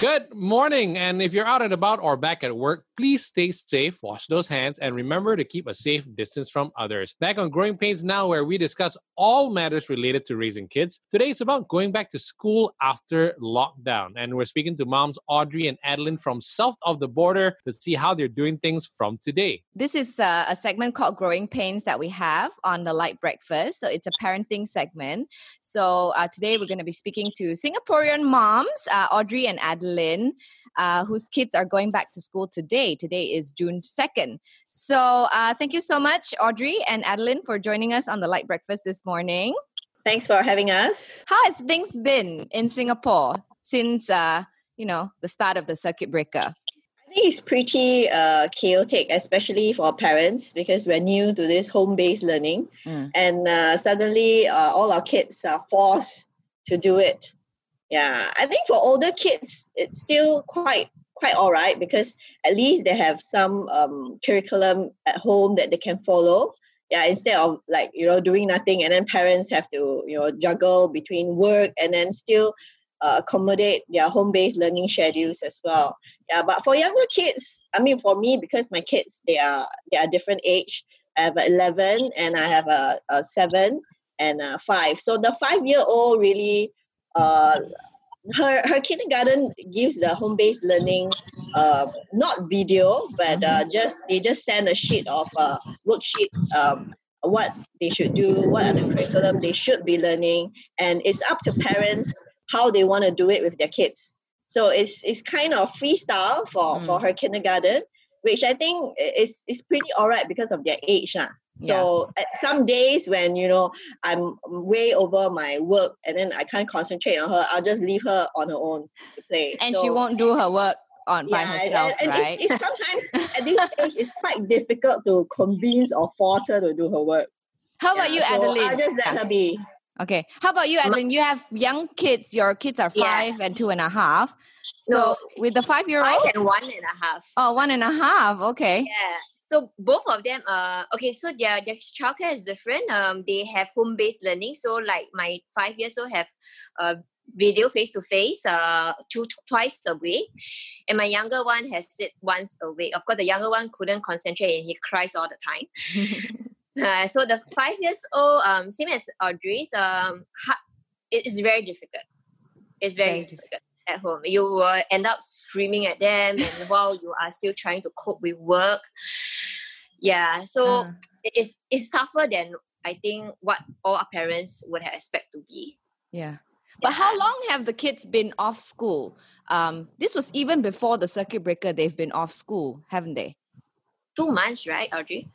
Good morning. And if you're out and about or back at work, please stay safe, wash those hands, and remember to keep a safe distance from others. Back on Growing Pains Now, where we discuss all matters related to raising kids. Today, it's about going back to school after lockdown. And we're speaking to moms Audrey and Adeline from south of the border to see how they're doing things from today. This is uh, a segment called Growing Pains that we have on the Light Breakfast. So it's a parenting segment. So uh, today, we're going to be speaking to Singaporean moms, uh, Audrey and Adeline uh, whose kids are going back to school today. Today is June 2nd. So uh, thank you so much, Audrey and Adeline, for joining us on the Light Breakfast this morning. Thanks for having us. How has things been in Singapore since, uh, you know, the start of the circuit breaker? I think it's pretty uh, chaotic, especially for parents, because we're new to this home-based learning, mm. and uh, suddenly uh, all our kids are forced to do it yeah i think for older kids it's still quite quite all right because at least they have some um, curriculum at home that they can follow. Yeah instead of like you know doing nothing and then parents have to you know juggle between work and then still uh, accommodate their home-based learning schedules as well. Yeah but for younger kids i mean for me because my kids they are they are different age i have 11 and i have a, a 7 and a 5 so the 5 year old really uh, her her kindergarten gives the home based learning uh, not video but uh, just they just send a sheet of uh, worksheets um, what they should do what are the curriculum they should be learning and it's up to parents how they want to do it with their kids so it's it's kind of freestyle for mm. for her kindergarten which i think is is pretty all right because of their age lah. So yeah. some days when you know I'm way over my work and then I can't concentrate on her, I'll just leave her on her own to play. And so, she won't do her work on yeah, by herself, and, and right? It's, it's sometimes at this age it's quite difficult to convince or force her to do her work. How about you, so Adeline? I'll just let her be. Okay. How about you, Adeline? You have young kids. Your kids are five and two and a half. So no, with the five year old? Five and one and a half. Oh, one and a half. Okay. Yeah so both of them uh okay so their their childcare is different. Um they have home based learning. So like my five years old have uh video face to face uh two twice a week. And my younger one has it once a week. Of course the younger one couldn't concentrate and he cries all the time. Uh, so the five years old um same as audrey's um it is very difficult. It's very, very difficult at home. You will end up screaming at them, and while you are still trying to cope with work. Yeah, so uh. it's it's tougher than I think what all our parents would have expect to be. Yeah. But how long have the kids been off school? Um, this was even before the circuit breaker. They've been off school, haven't they? Two months, right, Audrey?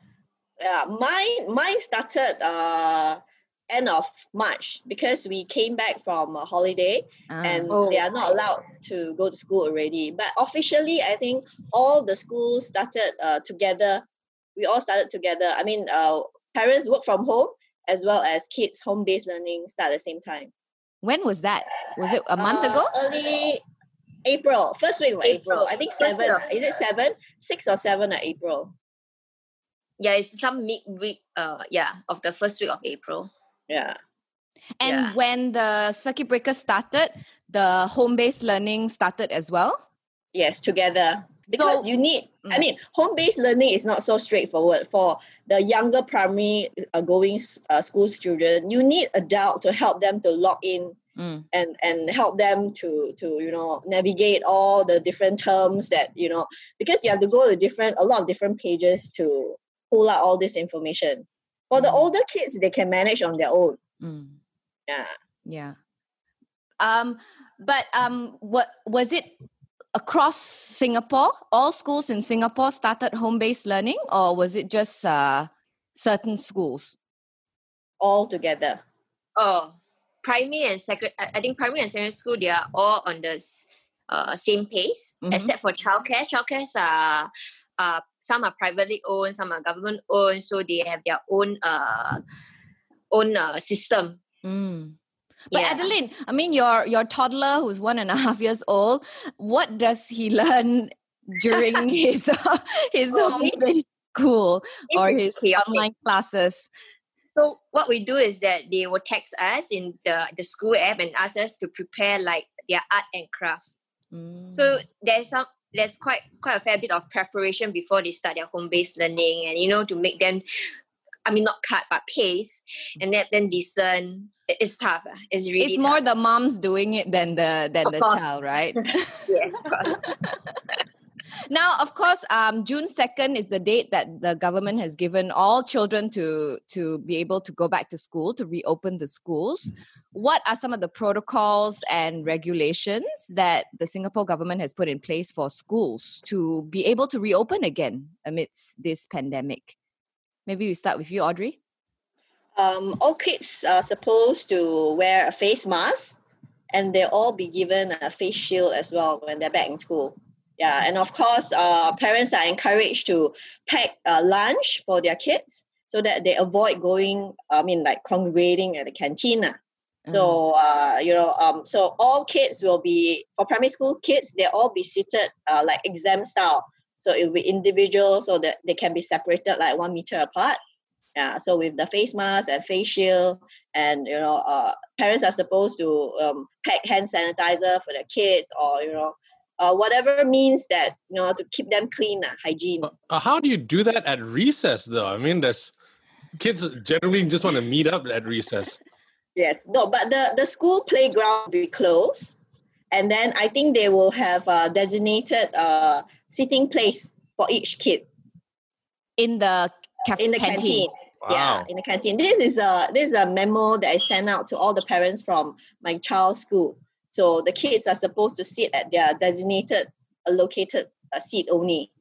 Yeah, mine mine started uh end of March because we came back from a holiday ah. and oh. they are not allowed to go to school already. But officially, I think all the schools started uh, together. We all started together. I mean, uh, parents work from home as well as kids home based learning start at the same time. When was that? Was it a month uh, ago? Early April, first week of April. April. I think seven. Is it seven? Six or seven of April? Yeah, it's some mid week. Uh, yeah, of the first week of April. Yeah. And yeah. when the circuit breaker started, the home based learning started as well? Yes, together. Because so, you need, I mm. mean, home based learning is not so straightforward. For the younger primary uh, going uh, school children, you need adult to help them to log in Mm. and and help them to to you know navigate all the different terms that you know because you have to go to different a lot of different pages to pull out all this information for the mm. older kids, they can manage on their own. Mm. Yeah. Yeah. Um, but um, what was it across Singapore? All schools in Singapore started home-based learning, or was it just uh, certain schools? All together. Oh, primary and secondary. I think primary and secondary school they are all on the uh, same pace, mm-hmm. except for childcare. Childcare are uh, some are privately owned, some are government owned, so they have their own uh, own uh, system. Mm. But yeah. Adeline, I mean, your your toddler who's one and a half years old, what does he learn during his uh, his oh, school or his chaotic. online classes? So what we do is that they will text us in the the school app and ask us to prepare like their art and craft. Mm. So there's some there's quite quite a fair bit of preparation before they start their home based learning, and you know to make them, I mean not cut but pace, and then then listen. It's tough. Ah. It's really. It's tough. more the moms doing it than the than Of the course. child, right? course. now of course um, june 2nd is the date that the government has given all children to to be able to go back to school to reopen the schools. What are some of the protocols and regulations that the singapore government has put in place for schools to be able to reopen again amidst this pandemic? Maybe we start with you audrey. Um, all kids are supposed to wear a face mask, and they'll all be given a face shield as well when they're back in school. Yeah, and of course, uh, parents are encouraged to pack uh, lunch for their kids so that they avoid going. I mean, like congregating at the canteen. So uh, you know, um, so all kids will be for primary school kids. They'll all be seated uh, like exam style. So it will be individual, so that they can be separated like one meter apart. Yeah. So with the face mask and face shield, and you know, uh, parents are supposed to um, pack hand sanitizer for their kids, or you know, uh, whatever means that you know to keep them clean, uh, hygiene. Uh, how do you do that at recess, though? I mean, there's kids generally just want to meet up at recess. Yes, no, but the, the school playground will be closed. And then I think they will have a designated uh, sitting place for each kid in the caf- in the canteen. canteen. Yeah, in the canteen. This is a this is a memo that I sent out to all the parents from my child's school. So the kids are supposed to sit at their designated allocated uh, seat only.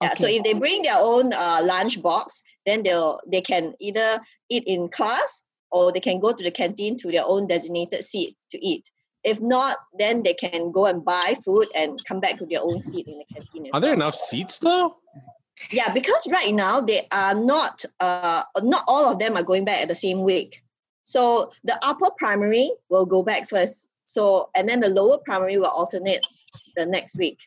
Yeah, so if they bring their own uh, lunch box, then they'll they can either eat in class or they can go to the canteen to their own designated seat to eat. If not, then they can go and buy food and come back to their own seat in the canteen. Are there enough seats, though? Yeah, because right now they are not uh not all of them are going back at the same week. So the upper primary will go back first. So and then the lower primary will alternate the next week.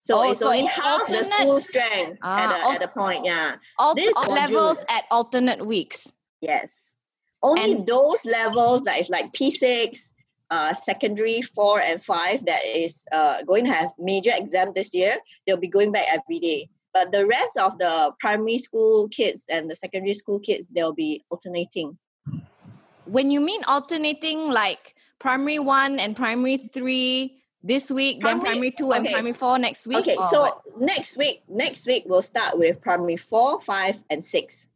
So Oh, it's so only it's half the school strength Ah, at, a, al- at a point. Yeah. All, all levels June. at alternate weeks. Yes. Only And- those levels that is like P6, uh, secondary four and five that is uh, going to have major exam this year, they'll be going back every day. But the rest of the primary school kids and the secondary school kids, they'll be alternating. When you mean alternating, like primary one and primary three this week, then Primary- primary two and primary four next week. Okay, so what? next week, next week we'll start with primary four, five, and six.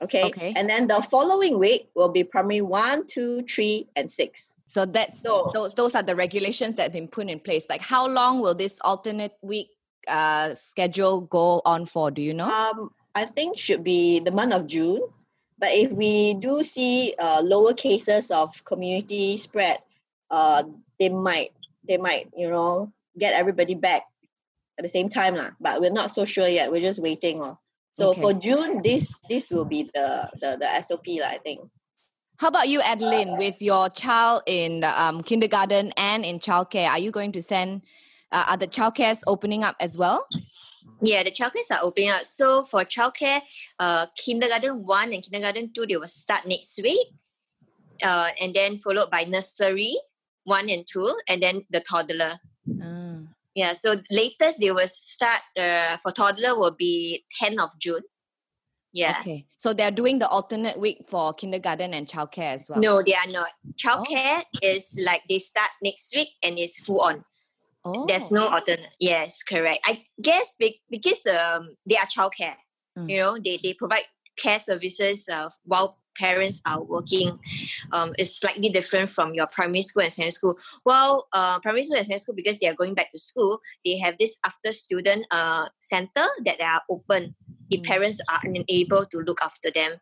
Okay. Okay. And then the following week will be primary one, two, three, and six. so that's so- those those are the regulations that have been put in place. Like how long will this alternate week uh schedule go on for? Do you know? Um, I think should be the month of June. But if we do see uh, lower cases of community spread, uh, they might they might you know get everybody back at the same time lah. But we're not so sure yet. We're just waiting lah. So Okay. for June, this this will be the the, the SOP lah. I think. How about you, Adeline, with your child in um, kindergarten and in childcare? Are you going to send? Uh, are the childcares opening up as well? Yeah, the childcares are opening up. So for childcare, uh, kindergarten one and kindergarten two, they will start next week, uh, and then followed by nursery one and two, and then the toddler. Ah. Yeah, so latest they will start uh, for toddler will be 10th of June. Yeah. Okay. So they're doing the alternate week for kindergarten and childcare as well. No, they are not. Childcare is like they start next week and it's full on. Oh. There's no alternate. Yes, correct. I guess be- because um they are childcare. Mm. You know, they they provide care services uh, while parents are working. Um, it's slightly different from your primary school and secondary school. While uh, primary school and secondary school, because they are going back to school, they have this after student uh center that they are open. If Mm. parents are unable to look after them.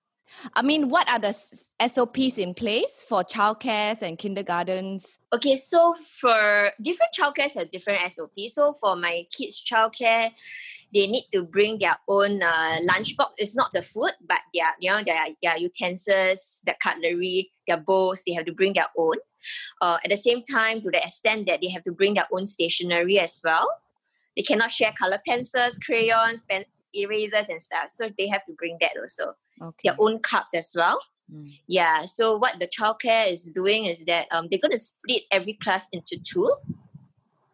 I mean, what are the SOPs in place for childcares and kindergartens? Okay, so for different childcares have different SOP. So for my kids' childcare, they need to bring their own uh, lunchbox. It's not the food, but their you know their, their utensils, their cutlery, their bowls. They have to bring their own. Uh, at the same time, to the extent that they have to bring their own stationery as well. They cannot share color pencils, crayons, pen, erasers, and stuff. So they have to bring that also. Okay. Their own cups as well. Mm. Yeah. So what the childcare is doing is that um, they're going to split every class into two,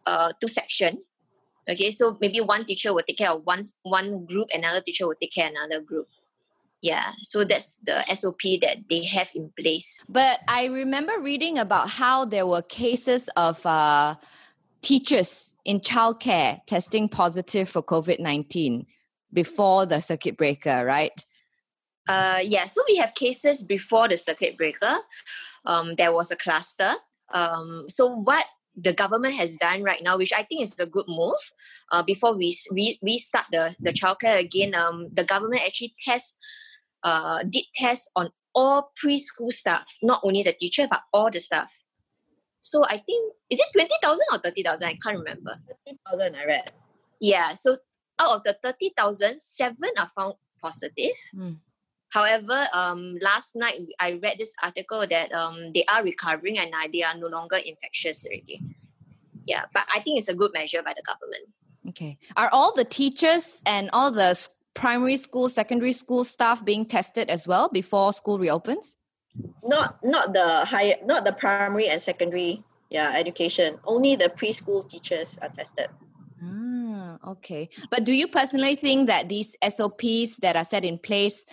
uh, two section. Okay. So maybe one teacher will take care of one one group, another teacher will take care of another group. Yeah. So that's the SOP that they have in place. But I remember reading about how there were cases of uh, teachers in childcare testing positive for COVID nineteen before the circuit breaker, right? Uh, yeah, so we have cases before the circuit breaker. Um, there was a cluster. Um, so what the government has done right now, which I think is a good move, uh, before we re- restart the the childcare again, um, the government actually test, uh, did test on all preschool staff, not only the teacher but all the staff. So I think is it twenty thousand or thirty thousand? I can't remember. Thirty thousand, I read. Yeah, so out of the thirty thousand, seven are found positive. Mm. However, um, last night I read this article that um, they are recovering and uh, they are no longer infectious already. Yeah, but I think it's a good measure by the government. Okay. Are all the teachers and all the primary school, secondary school staff being tested as well before school reopens? Not not the higher, not the primary and secondary yeah education. Only the preschool teachers are tested. Ah, okay. But do you personally think that these SOPs that are set in place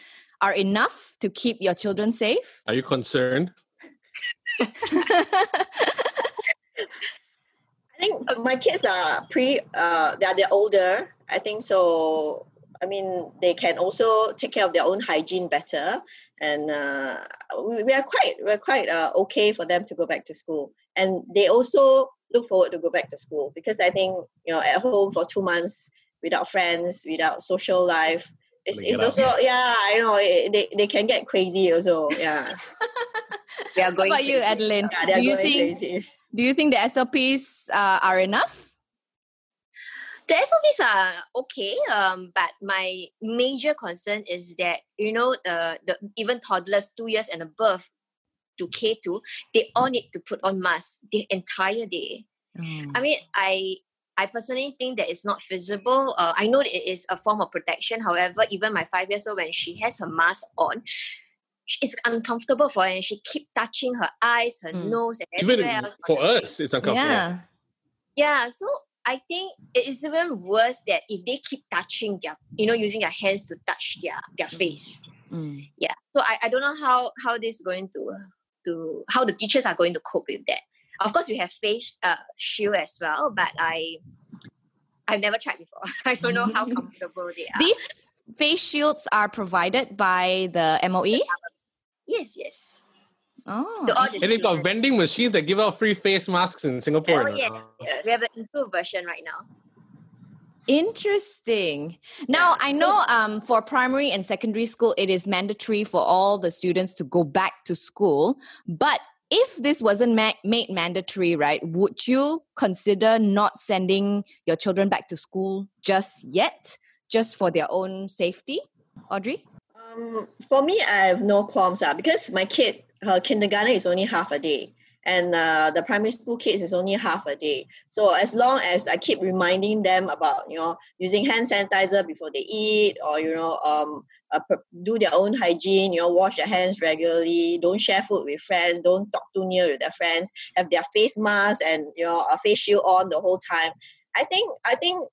are enough to keep your children safe? Are you concerned? I think my kids are pretty uh they're they're older. I think so I mean they can also take care of their own hygiene better and uh, we, we are quite we're quite uh, okay for them to go back to school and they also look forward to go back to school because I think you know at home for two months without friends without social life it's, it's also yeah I know they, they can get crazy also yeah they are going How about crazy. you Adeline yeah, do you think crazy. do you think the SOPs uh, are enough the SOPs are okay um, but my major concern is that you know uh, the even toddlers two years and above to K2 they all need to put on masks the entire day mm. I mean I I personally think that it's not feasible. Uh, I know it is a form of protection. However, even my five years old, when she has her mask on, it's uncomfortable for her and she keep touching her eyes, her mm. nose, and even else. for us, it's uncomfortable. Yeah. Yeah. So I think it is even worse that if they keep touching their, you know, using their hands to touch their their face. Mm. Yeah. So I, I don't know how how this is going to to how the teachers are going to cope with that. Of course, we have face uh, shield as well, but I I've never tried before. I don't know how comfortable they are. These face shields are provided by the MOE. Yes, yes. Oh, and they've got vending machines that give out free face masks in Singapore. Oh, yes, yes. We have an improved version right now. Interesting. Now, I know um, for primary and secondary school, it is mandatory for all the students to go back to school. But if this wasn't ma- made mandatory, right, would you consider not sending your children back to school just yet, just for their own safety? Audrey? Um, for me, I have no qualms uh, because my kid, her kindergarten is only half a day and uh, the primary school kids is only half a day. So as long as I keep reminding them about you know using hand sanitizer before they eat, or you know um uh, do their own hygiene, you know wash their hands regularly, don't share food with friends, don't talk too near with their friends, have their face mask and you know a face shield on the whole time. I think I think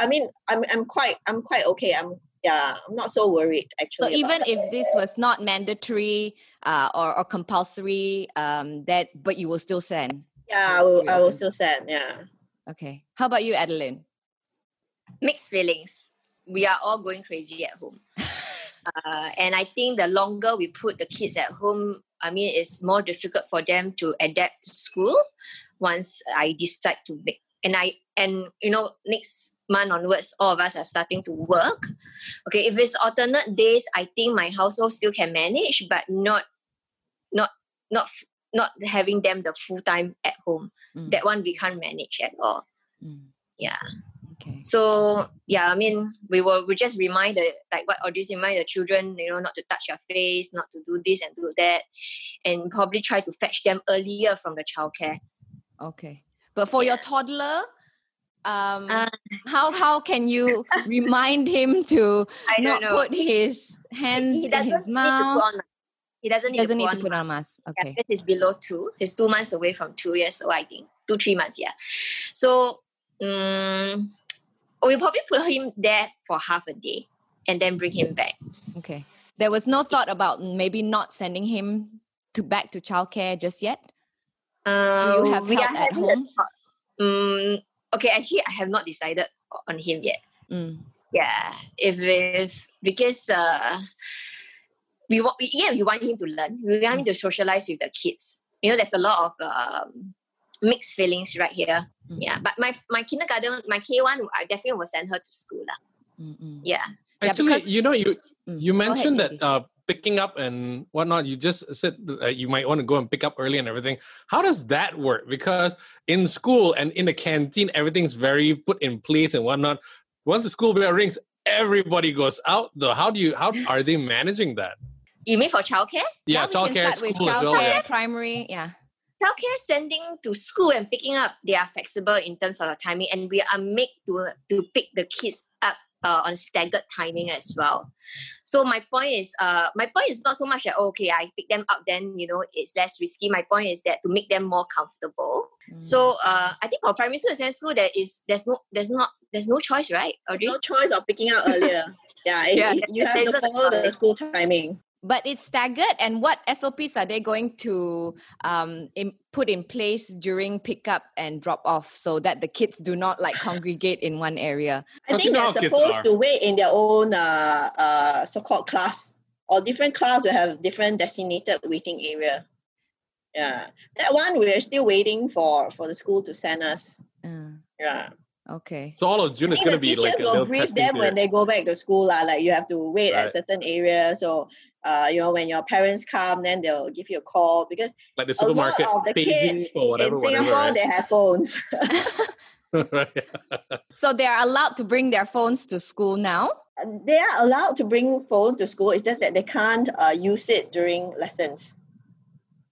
I mean I'm I'm quite I'm quite okay. I'm yeah i'm not so worried actually so even if this was not mandatory uh, or, or compulsory um, that but you will still send yeah i will, I will still send yeah. Okay. How about you adeline? Mixed feelings. We are all going crazy at home. Uh, and i think the longer we put the kids at home i mean it's more difficult for them to adapt to school once i decide to make and i and you know next month onwards, all of us are starting to work. Okay, if it's alternate days, I think my household still can manage, but not not not not having them the full time at home. Mm. That one we can't manage at all. Mm. Yeah. Okay. So yeah, I mean, we will we just remind the like what Audrey remind the children, you know, not to touch your face, not to do this and do that, and probably try to fetch them earlier from the childcare. Okay, but for yeah. your toddler, um, uh, how how can you remind him to not know. put his hands in his mouth He doesn't need, Doesn't to, need put to put on a mask. Yeah, Okay. because he's below two. He's two months away from two years old, I think. Two, three months, yeah. So um, we'll probably put him there for half a day and then bring him back. Okay. There was no thought about maybe not sending him to back to childcare just yet. Uh, have help at home? thought. Um, okay, actually, I have not decided on him yet. Mm. Yeah, if if because uh, we want yeah we want him to learn. We want him to socialize with the kids. You know, there's a lot of um, mixed feelings right here. Mm. Yeah, but my my kindergarten, my K one, I definitely will send her to school lah. Mm, mm. Yeah. Yeah, Actually, because- you know, you Mm. you Go ahead, mentioned that uh, picking up and whatnot. You just said uh, you might want to go and pick up early and everything. How does that work? Because in school and in the canteen, everything's very put in place and whatnot. Once the school bell rings, everybody goes out. Though, how do you? How are they managing that? You mean for childcare? Yeah, Now we can childcare, start with school as well. childcare, Yeah. primary. Yeah. Childcare sending to school and picking up, they are flexible in terms of the timing, and we are made to to pick the kids up uh, on staggered timing as well. So my point is, uh, my point is not so much that oh, okay, I pick them up, then you know it's less risky. My point is that to make them more comfortable. Mm. So uh, I think for primary school and secondary school, there is there's no there's not there's no choice, right? Audrey? no choice of picking out earlier. yeah, it- Yeah, you have to follow the school timing. But it's staggered. And what SOPs are they going to um, in, put in place during pickup and drop off so that the kids do not like congregate in one area? I think they're supposed to wait in their own uh, uh, so-called class, or different class will have different designated waiting area. Yeah, that one we're still waiting for for the school to send us. Uh, Yeah, okay. So all of June is going the to be teachers like a will brief testing them when they go back to school. lah. Like you have to wait Right. at certain areas. So, uh, you know, when your parents come, then they'll give you a call because like the a lot supermarket of the kids or whatever, in Singapore whatever. they have phones. Right? right. So they are allowed to bring their phones to school now. they are allowed to bring phone to school. It's just that they can't uh, use it during lessons.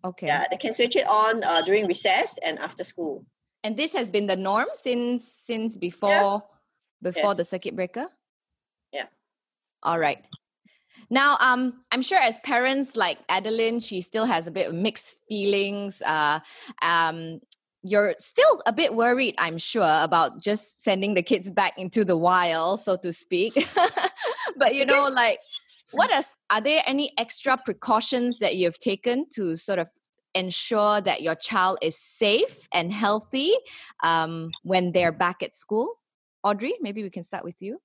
Okay. Yeah, they can switch it on uh, during recess and after school. And this has been the norm since since before before Yes. the circuit breaker. Yeah. All right. Now, um, I'm sure as parents like Adeline, she still has a bit of mixed feelings. Uh, um, you're still a bit worried, I'm sure, about just sending the kids back into the wild, so to speak. but you know, like, what are are there any extra precautions that you've taken to sort of ensure that your child is safe and healthy um, when they're back at school? Audrey, maybe we can start with you.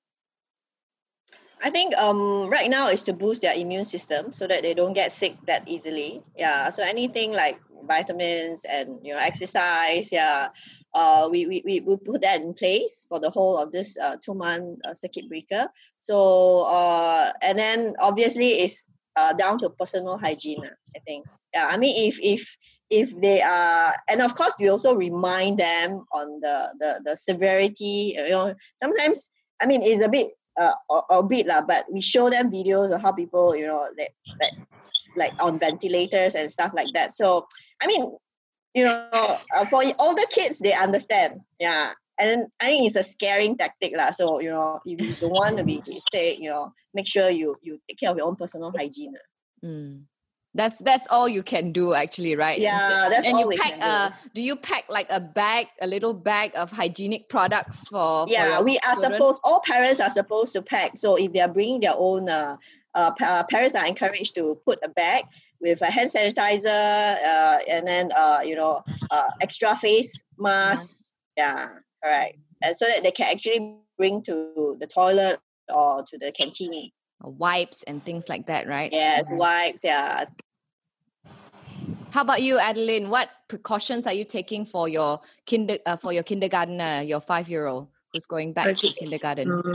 I think um, right now is to boost their immune system so that they don't get sick that easily. Yeah. So anything like vitamins and you know exercise. Yeah. Uh, we, we, we we put that in place for the whole of this uh, two month uh, circuit breaker. So uh, and then obviously it's uh, down to personal hygiene. I think. Yeah. I mean if if if they are and of course we also remind them on the the the severity. You know sometimes I mean it's a bit uh, a, a bit lah, but we show them videos of how people, you know, like, like, like on ventilators and stuff like that. So, I mean, you know, uh, for older kids, they understand. Yeah. And I think it's a scaring tactic lah. So, you know, if you don't want to be sick, you know, make sure you you take care of your own personal hygiene. Mm. That's that's all you can do, actually, right? Yeah, that's and all you we pack can do. uh do you pack like a bag a little bag of hygienic products for for yeah your we are children? supposed all parents are supposed to pack so if they are bringing their own uh, uh, pa- parents are encouraged to put a bag with a hand sanitizer uh, and then uh, you know uh, extra face mask yeah all right and so that they can actually bring to the toilet or to the canteen Uh, wipes and things like that right yes wipes yeah how about you adeline what precautions are you taking for your kinder uh, for your kindergartner your five year old who's going back to kindergarten Mm,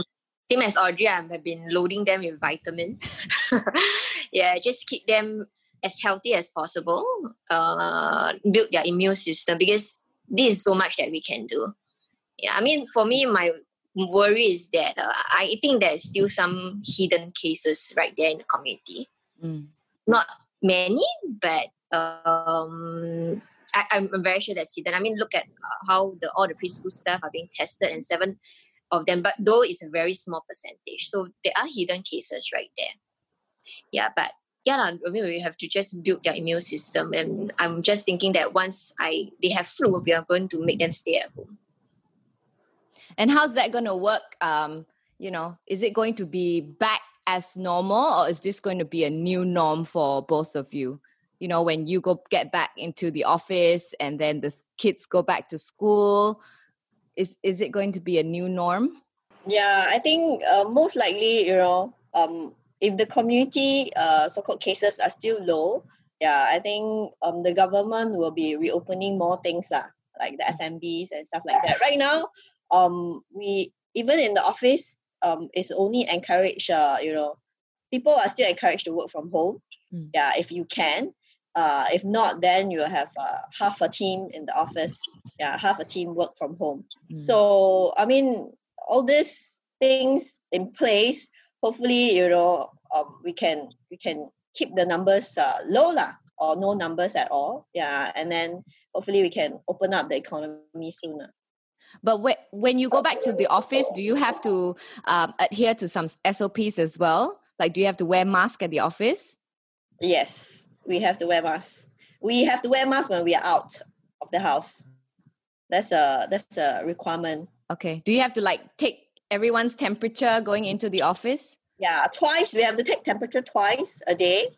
Same as Audrey, I have been loading them with vitamins. yeah, just keep them as healthy as possible. Uh, build their immune system because this is so much that we can do. Yeah, I mean, for me, my worry is that uh, I think there's still some hidden cases right there in the community. Mm. Not many, but um, I, I'm very sure that's hidden. I mean, look at uh, how the all the preschool staff are being tested, and seven of them, but though it's a very small percentage, so there are hidden cases right there. Yeah, but yeah, I mean, we have to just build their immune system. And I'm just thinking that once I they have flu, we are going to make them stay at home. And how's that going to work? Um, you know, is it going to be back as normal, or is this going to be a new norm for both of you? You know, when you go get back into the office, and then the kids go back to school, is is it going to be a new norm? Yeah, I think uh, most likely, you know, um, if the community uh, so-called cases are still low, yeah, I think um, the government will be reopening more things lah, like the F&Bs and stuff like that. Right now, um, we even in the office, um, it's only encouraged. Uh, you know, people are still encouraged to work from home. Mm. Yeah, if you can. Uh, if not, then you have uh, half a team in the office. Yeah, half a team work from home. Mm. So I mean, all these things in place hopefully you know um, we can we can keep the numbers uh, low lah or no numbers at all yeah and then hopefully we can open up the economy sooner but when you go back to the office do you have to um, adhere to some sops as well like do you have to wear mask at the office yes we have to wear masks we have to wear masks when we are out of the house that's a that's a requirement okay do you have to like take everyone's temperature going into the office? Yeah, twice. We have to take temperature twice a day.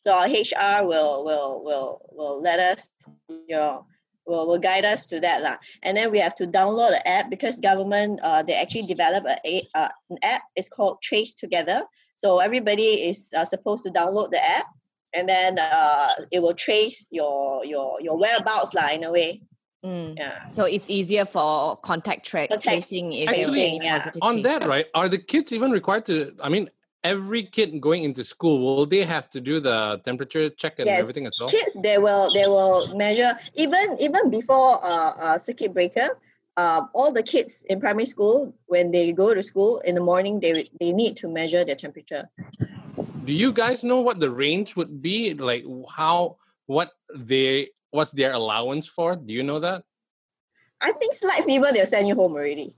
So our HR will will will will let us, you know, will, will guide us to that lah. And then we have to download the app because government uh, they actually develop a, a uh, an app. It's called TraceTogether. So everybody is uh, supposed to download the app, and then uh, it will trace your your your whereabouts lah in a way. Mm. Yeah. So it's easier for contact tra- tracing if Actually, yeah. on that, right? Are the kids even required to? I mean, every kid going into school will they have to do the temperature check and yes. everything as well? Kids, they will they will measure even even before uh, uh circuit breaker. Uh, all the kids in primary school, when they go to school in the morning, they they need to measure their temperature. Do you guys know what the range would be? Like how what they what's their allowance for? Do you know that? I think slight fever, they'll send you home already.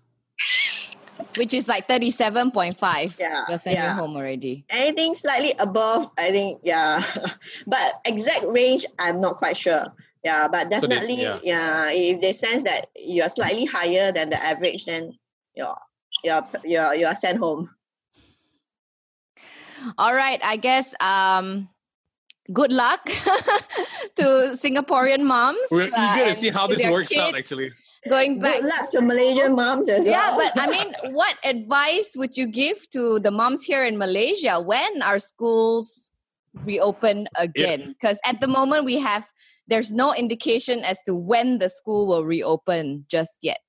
Which is like 37.5. Yeah. They'll send yeah. you home already. Anything slightly above, I think, yeah. but exact range, I'm not quite sure. Yeah, but definitely, so they, yeah. yeah. if they sense that you're slightly higher than the average, then you're you're you're you're sent home. All right, I guess um good luck to Singaporean moms. We're uh, eager to see how this works out actually. Going back good luck to Malaysian moms as well. Yeah, but I mean, what advice would you give to the moms here in Malaysia when our schools reopen again? Because yeah. at the moment we have there's no indication as to when the school will reopen just yet.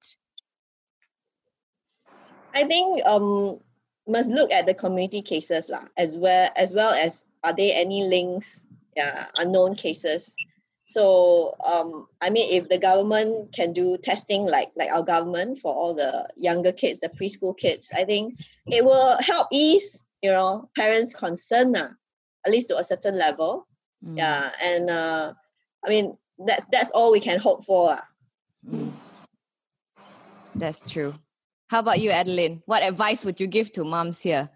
I think um must look at the community cases lah, as well as well as are there any links yeah, unknown cases. So um, I mean, if the government can do testing like like our government for all the younger kids, the preschool kids, I think it will help ease you know parents' concern, uh, at least to a certain level. Mm. Yeah, and uh, I mean that's that's all we can hope for. Uh. Mm. That's true. How about you, Adeline? What advice would you give to moms here?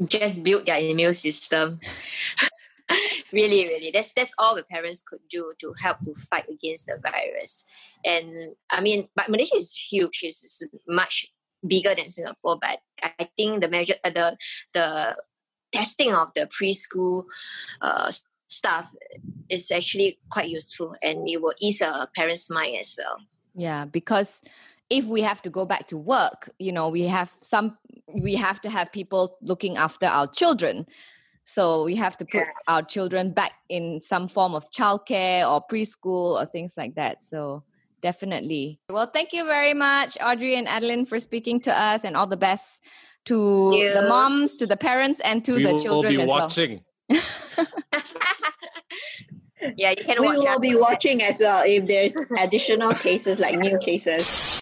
Just build their immune system. really, really. That's that's all the parents could do to help to fight against the virus. And I mean, but Malaysia is huge. It's much bigger than Singapore. But I think the measure, uh, the the testing of the preschool uh, stuff is actually quite useful, and it will ease a parent's mind as well. Yeah, because if we have to go back to work, you know, we have some we have to have people looking after our children. So we have to put yeah. our children back in some form of childcare or preschool or things like that. So definitely. Well, thank you very much, Audrey and Adeline, for speaking to us, and all the best to the moms, to the parents, and to we the children We will be as watching. well. yeah, you can we will be watching as well if there's additional cases like new cases.